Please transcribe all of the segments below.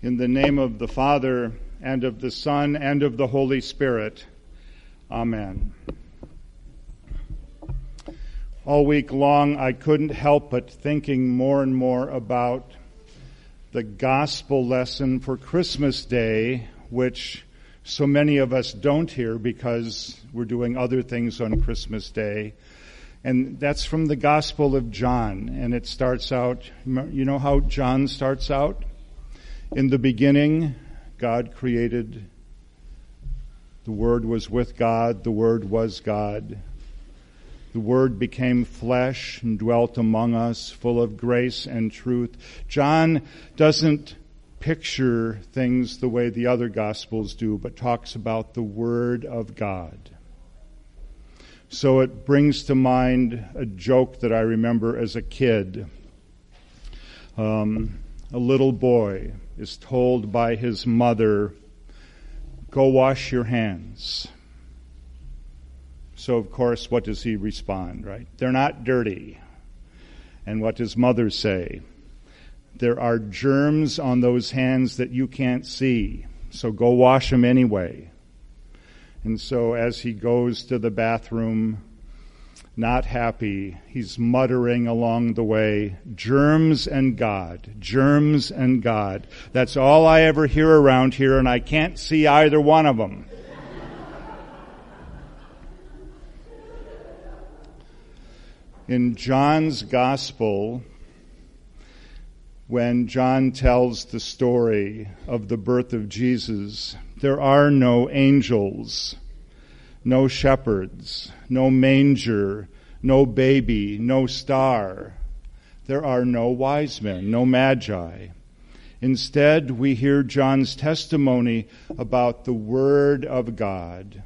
In the name of the Father, and of the Son, and of the Holy Spirit. Amen. All week long, I couldn't help but thinking more and more about the gospel lesson for Christmas Day, which so many of us don't hear because we're doing other things on Christmas Day. And that's from the Gospel of John. And it starts out, you know how John starts out? In the beginning, God created. The Word was with God. The Word was God. The Word became flesh and dwelt among us, full of grace and truth. John doesn't picture things the way the other Gospels do, but talks about the Word of God. So it brings to mind a joke that I remember as a kid. Um, a little boy is told by his mother, Go wash your hands. So, of course, what does he respond, right? They're not dirty. And what does mother say? There are germs on those hands that you can't see, so go wash them anyway. And so as he goes to the bathroom, not happy, he's muttering along the way, germs and God, germs and God. That's all I ever hear around here and I can't see either one of them. In John's gospel, when John tells the story of the birth of Jesus, there are no angels, no shepherds, no manger, no baby, no star. There are no wise men, no magi. Instead, we hear John's testimony about the Word of God,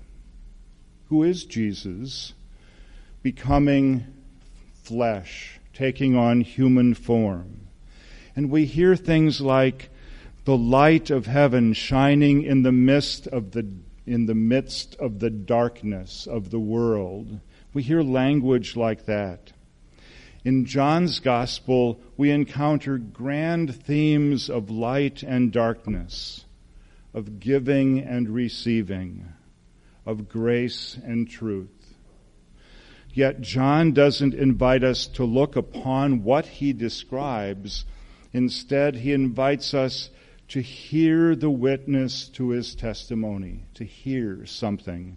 who is Jesus, becoming flesh, taking on human form and we hear things like the light of heaven shining in the midst of the in the midst of the darkness of the world. We hear language like that. In John's gospel, we encounter grand themes of light and darkness, of giving and receiving, of grace and truth. Yet John doesn't invite us to look upon what he describes Instead, he invites us to hear the witness to his testimony, to hear something,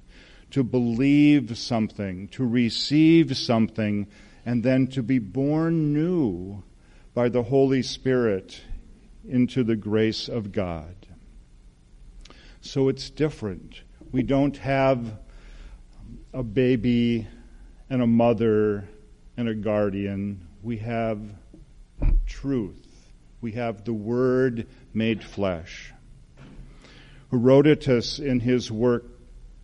to believe something, to receive something, and then to be born new by the Holy Spirit into the grace of God. So it's different. We don't have a baby and a mother and a guardian. We have truth we have the Word made flesh. Herodotus, in his work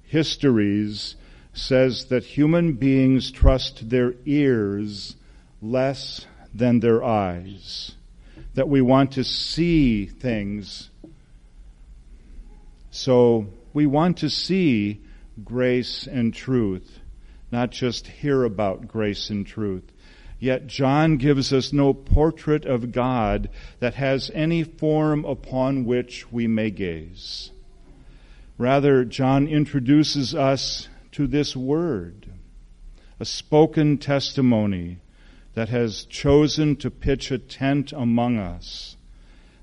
Histories, says that human beings trust their ears less than their eyes, that we want to see things. So we want to see grace and truth, not just hear about grace and truth. Yet John gives us no portrait of God that has any form upon which we may gaze. Rather, John introduces us to this word, a spoken testimony that has chosen to pitch a tent among us,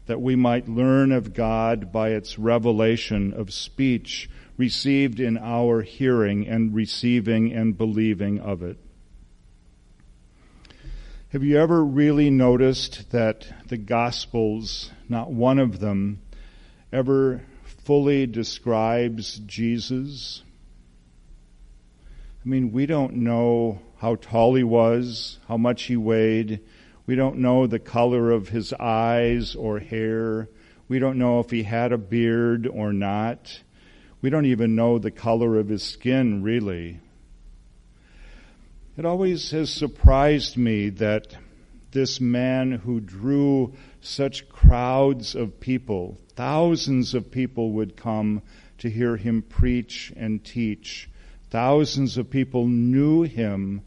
that we might learn of God by its revelation of speech received in our hearing and receiving and believing of it. Have you ever really noticed that the Gospels, not one of them, ever fully describes Jesus? I mean, we don't know how tall he was, how much he weighed. We don't know the color of his eyes or hair. We don't know if he had a beard or not. We don't even know the color of his skin, really. It always has surprised me that this man who drew such crowds of people, thousands of people would come to hear him preach and teach. Thousands of people knew him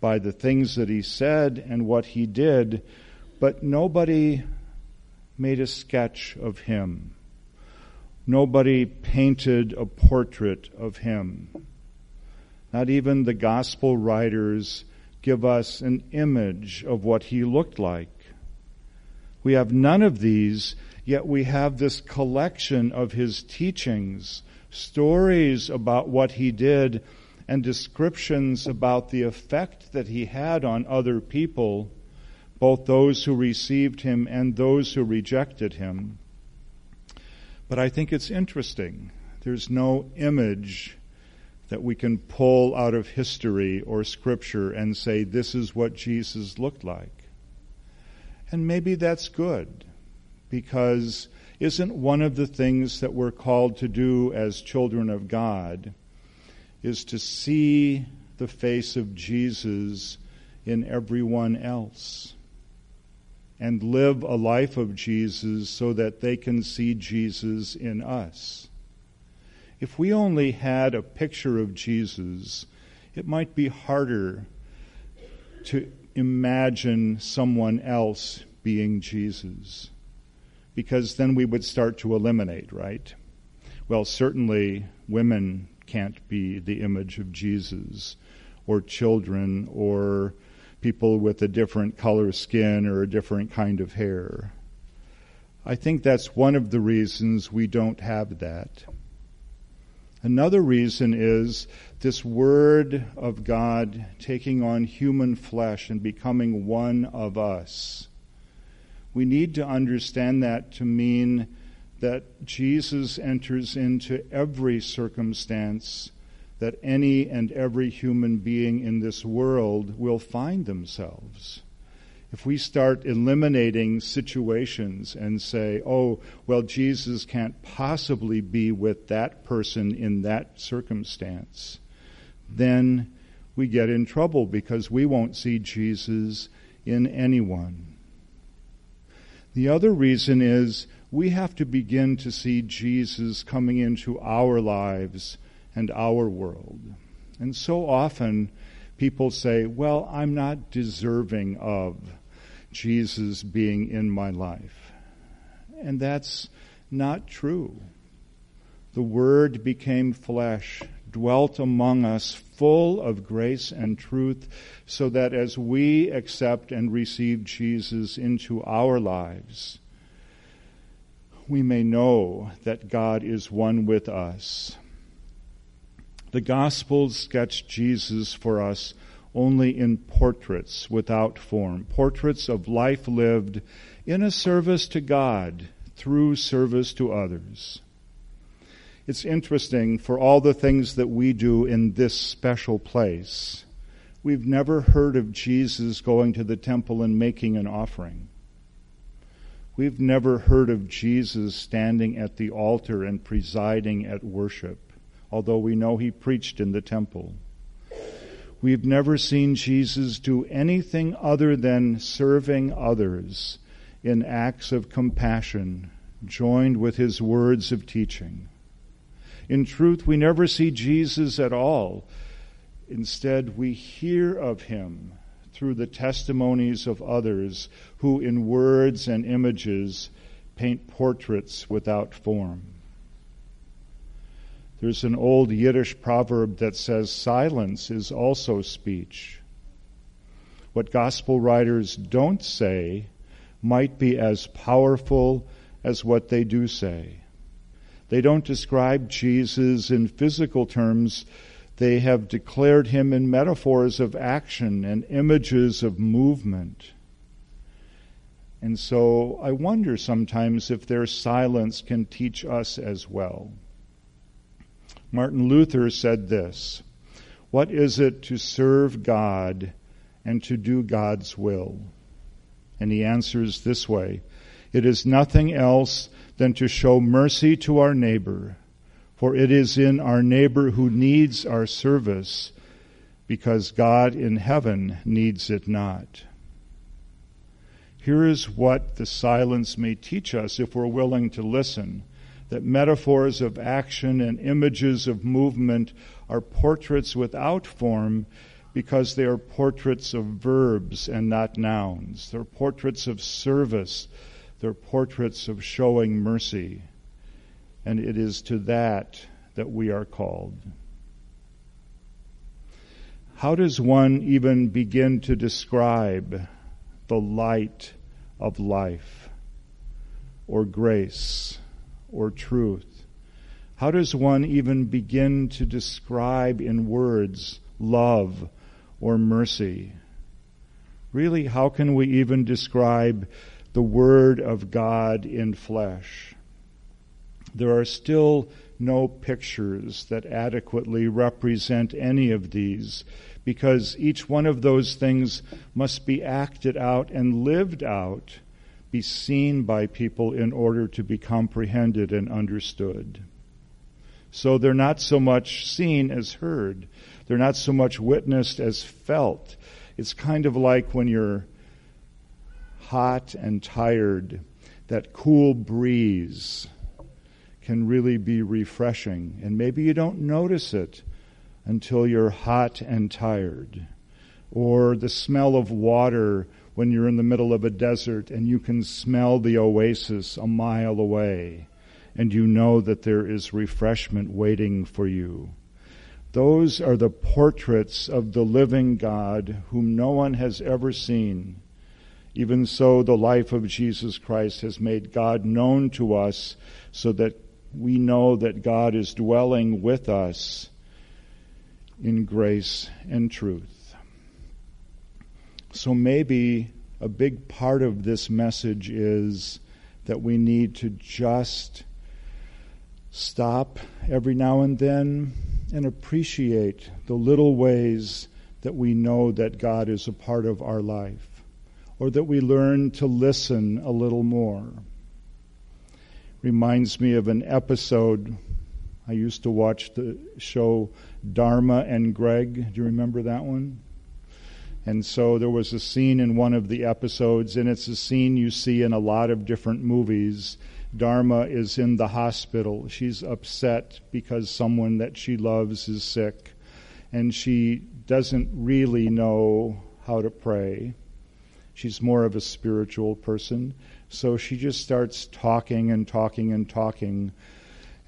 by the things that he said and what he did, but nobody made a sketch of him. Nobody painted a portrait of him. Not even the gospel writers give us an image of what he looked like. We have none of these, yet we have this collection of his teachings, stories about what he did, and descriptions about the effect that he had on other people, both those who received him and those who rejected him. But I think it's interesting. There's no image that we can pull out of history or scripture and say, this is what Jesus looked like. And maybe that's good, because isn't one of the things that we're called to do as children of God is to see the face of Jesus in everyone else and live a life of Jesus so that they can see Jesus in us. If we only had a picture of Jesus, it might be harder to imagine someone else being Jesus. Because then we would start to eliminate, right? Well, certainly women can't be the image of Jesus, or children, or people with a different color skin or a different kind of hair. I think that's one of the reasons we don't have that. Another reason is this Word of God taking on human flesh and becoming one of us. We need to understand that to mean that Jesus enters into every circumstance that any and every human being in this world will find themselves. If we start eliminating situations and say, oh, well, Jesus can't possibly be with that person in that circumstance, then we get in trouble because we won't see Jesus in anyone. The other reason is we have to begin to see Jesus coming into our lives and our world. And so often people say, well, I'm not deserving of Jesus being in my life. And that's not true. The Word became flesh, dwelt among us, full of grace and truth, so that as we accept and receive Jesus into our lives, we may know that God is one with us the Gospels sketch Jesus for us only in portraits without form, portraits of life lived in a service to God through service to others. It's interesting for all the things that we do in this special place. We've never heard of Jesus going to the temple and making an offering. We've never heard of Jesus standing at the altar and presiding at worship although we know he preached in the temple. We've never seen Jesus do anything other than serving others in acts of compassion, joined with his words of teaching. In truth, we never see Jesus at all. Instead, we hear of him through the testimonies of others who, in words and images, paint portraits without form. There's an old Yiddish proverb that says silence is also speech. What gospel writers don't say might be as powerful as what they do say. They don't describe Jesus in physical terms. They have declared him in metaphors of action and images of movement. And so I wonder sometimes if their silence can teach us as well. Martin Luther said this What is it to serve God and to do God's will? And he answers this way It is nothing else than to show mercy to our neighbor, for it is in our neighbor who needs our service, because God in heaven needs it not. Here is what the silence may teach us if we're willing to listen that metaphors of action and images of movement are portraits without form because they are portraits of verbs and not nouns. They're portraits of service They're portraits of showing mercy. And it is to that that we are called. How does one even begin to describe the light of life or grace or truth? How does one even begin to describe in words love or mercy? Really, how can we even describe the Word of God in flesh? There are still no pictures that adequately represent any of these because each one of those things must be acted out and lived out, be seen by people in order to be comprehended and understood. So they're not so much seen as heard. They're not so much witnessed as felt. It's kind of like when you're hot and tired, that cool breeze can really be refreshing. And maybe you don't notice it until you're hot and tired. Or the smell of water when you're in the middle of a desert and you can smell the oasis a mile away and you know that there is refreshment waiting for you. Those are the portraits of the living God whom no one has ever seen. Even so, the life of Jesus Christ has made God known to us so that we know that God is dwelling with us in grace and truth. So maybe a big part of this message is that we need to just stop every now and then and appreciate the little ways that we know that God is a part of our life, or that we learn to listen a little more reminds me of an episode. I used to watch the show Dharma and Greg. Do you remember that one? And so there was a scene in one of the episodes, and it's a scene you see in a lot of different movies. Dharma is in the hospital. She's upset because someone that she loves is sick, and she doesn't really know how to pray. She's more of a spiritual person. So she just starts talking and talking and talking.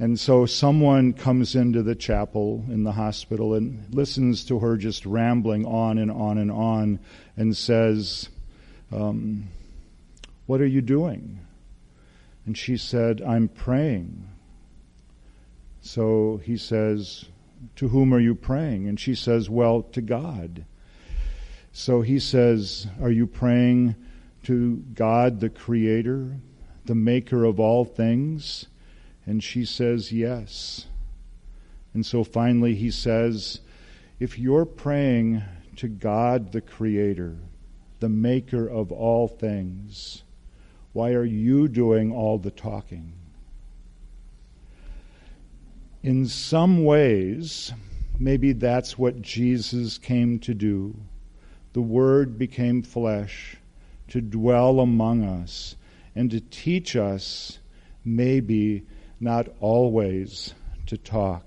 And so someone comes into the chapel in the hospital and listens to her just rambling on and on and on and says, um, What are you doing? And she said, I'm praying. So he says, To whom are you praying? And she says, Well, to God. So he says, Are you praying to God, the Creator, the Maker of all things? And she says, Yes. And so finally he says, If you're praying to God, the Creator, the Maker of all things, why are you doing all the talking? In some ways, maybe that's what Jesus came to do. The Word became flesh to dwell among us and to teach us, maybe not always to talk,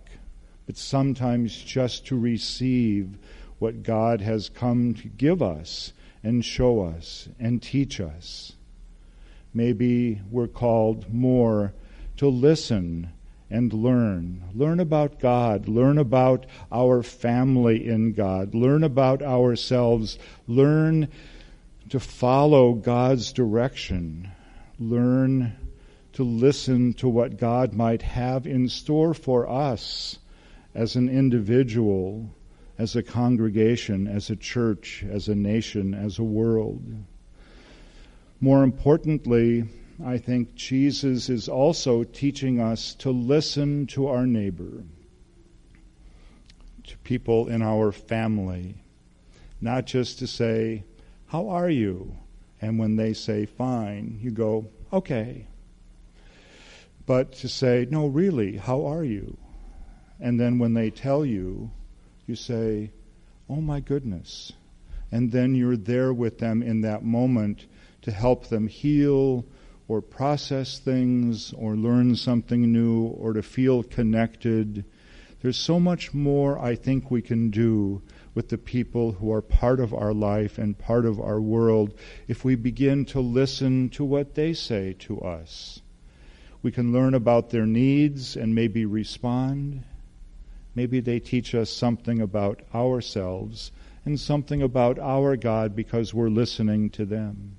but sometimes just to receive what God has come to give us and show us and teach us. Maybe we're called more to listen and learn. Learn about God. Learn about our family in God. Learn about ourselves. Learn to follow God's direction, learn to listen to what God might have in store for us as an individual, as a congregation, as a church, as a nation, as a world. More importantly, I think Jesus is also teaching us to listen to our neighbor, to people in our family, not just to say, how are you? And when they say Fine, you go, Okay. But to say, No, really, how are you? And then when they tell you, you say, Oh my goodness. And then you're there with them in that moment to help them heal or process things or learn something new or to feel connected. There's so much more I think we can do with the people who are part of our life and part of our world if we begin to listen to what they say to us. We can learn about their needs and maybe respond. Maybe they teach us something about ourselves and something about our God because we're listening to them.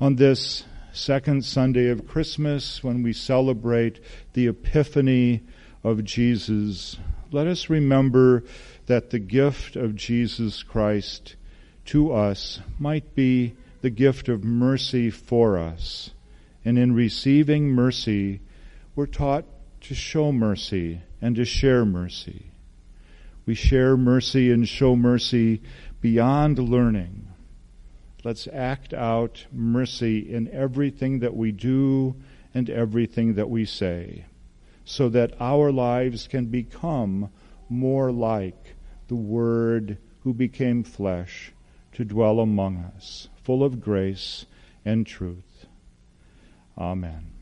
On this second Sunday of Christmas, when we celebrate the Epiphany of Jesus, let us remember that the gift of Jesus Christ to us might be the gift of mercy for us. And in receiving mercy, we're taught to show mercy and to share mercy. We share mercy and show mercy beyond learning. Let's act out mercy in everything that we do and everything that we say, so that our lives can become more like the Word who became flesh to dwell among us, full of grace and truth. Amen.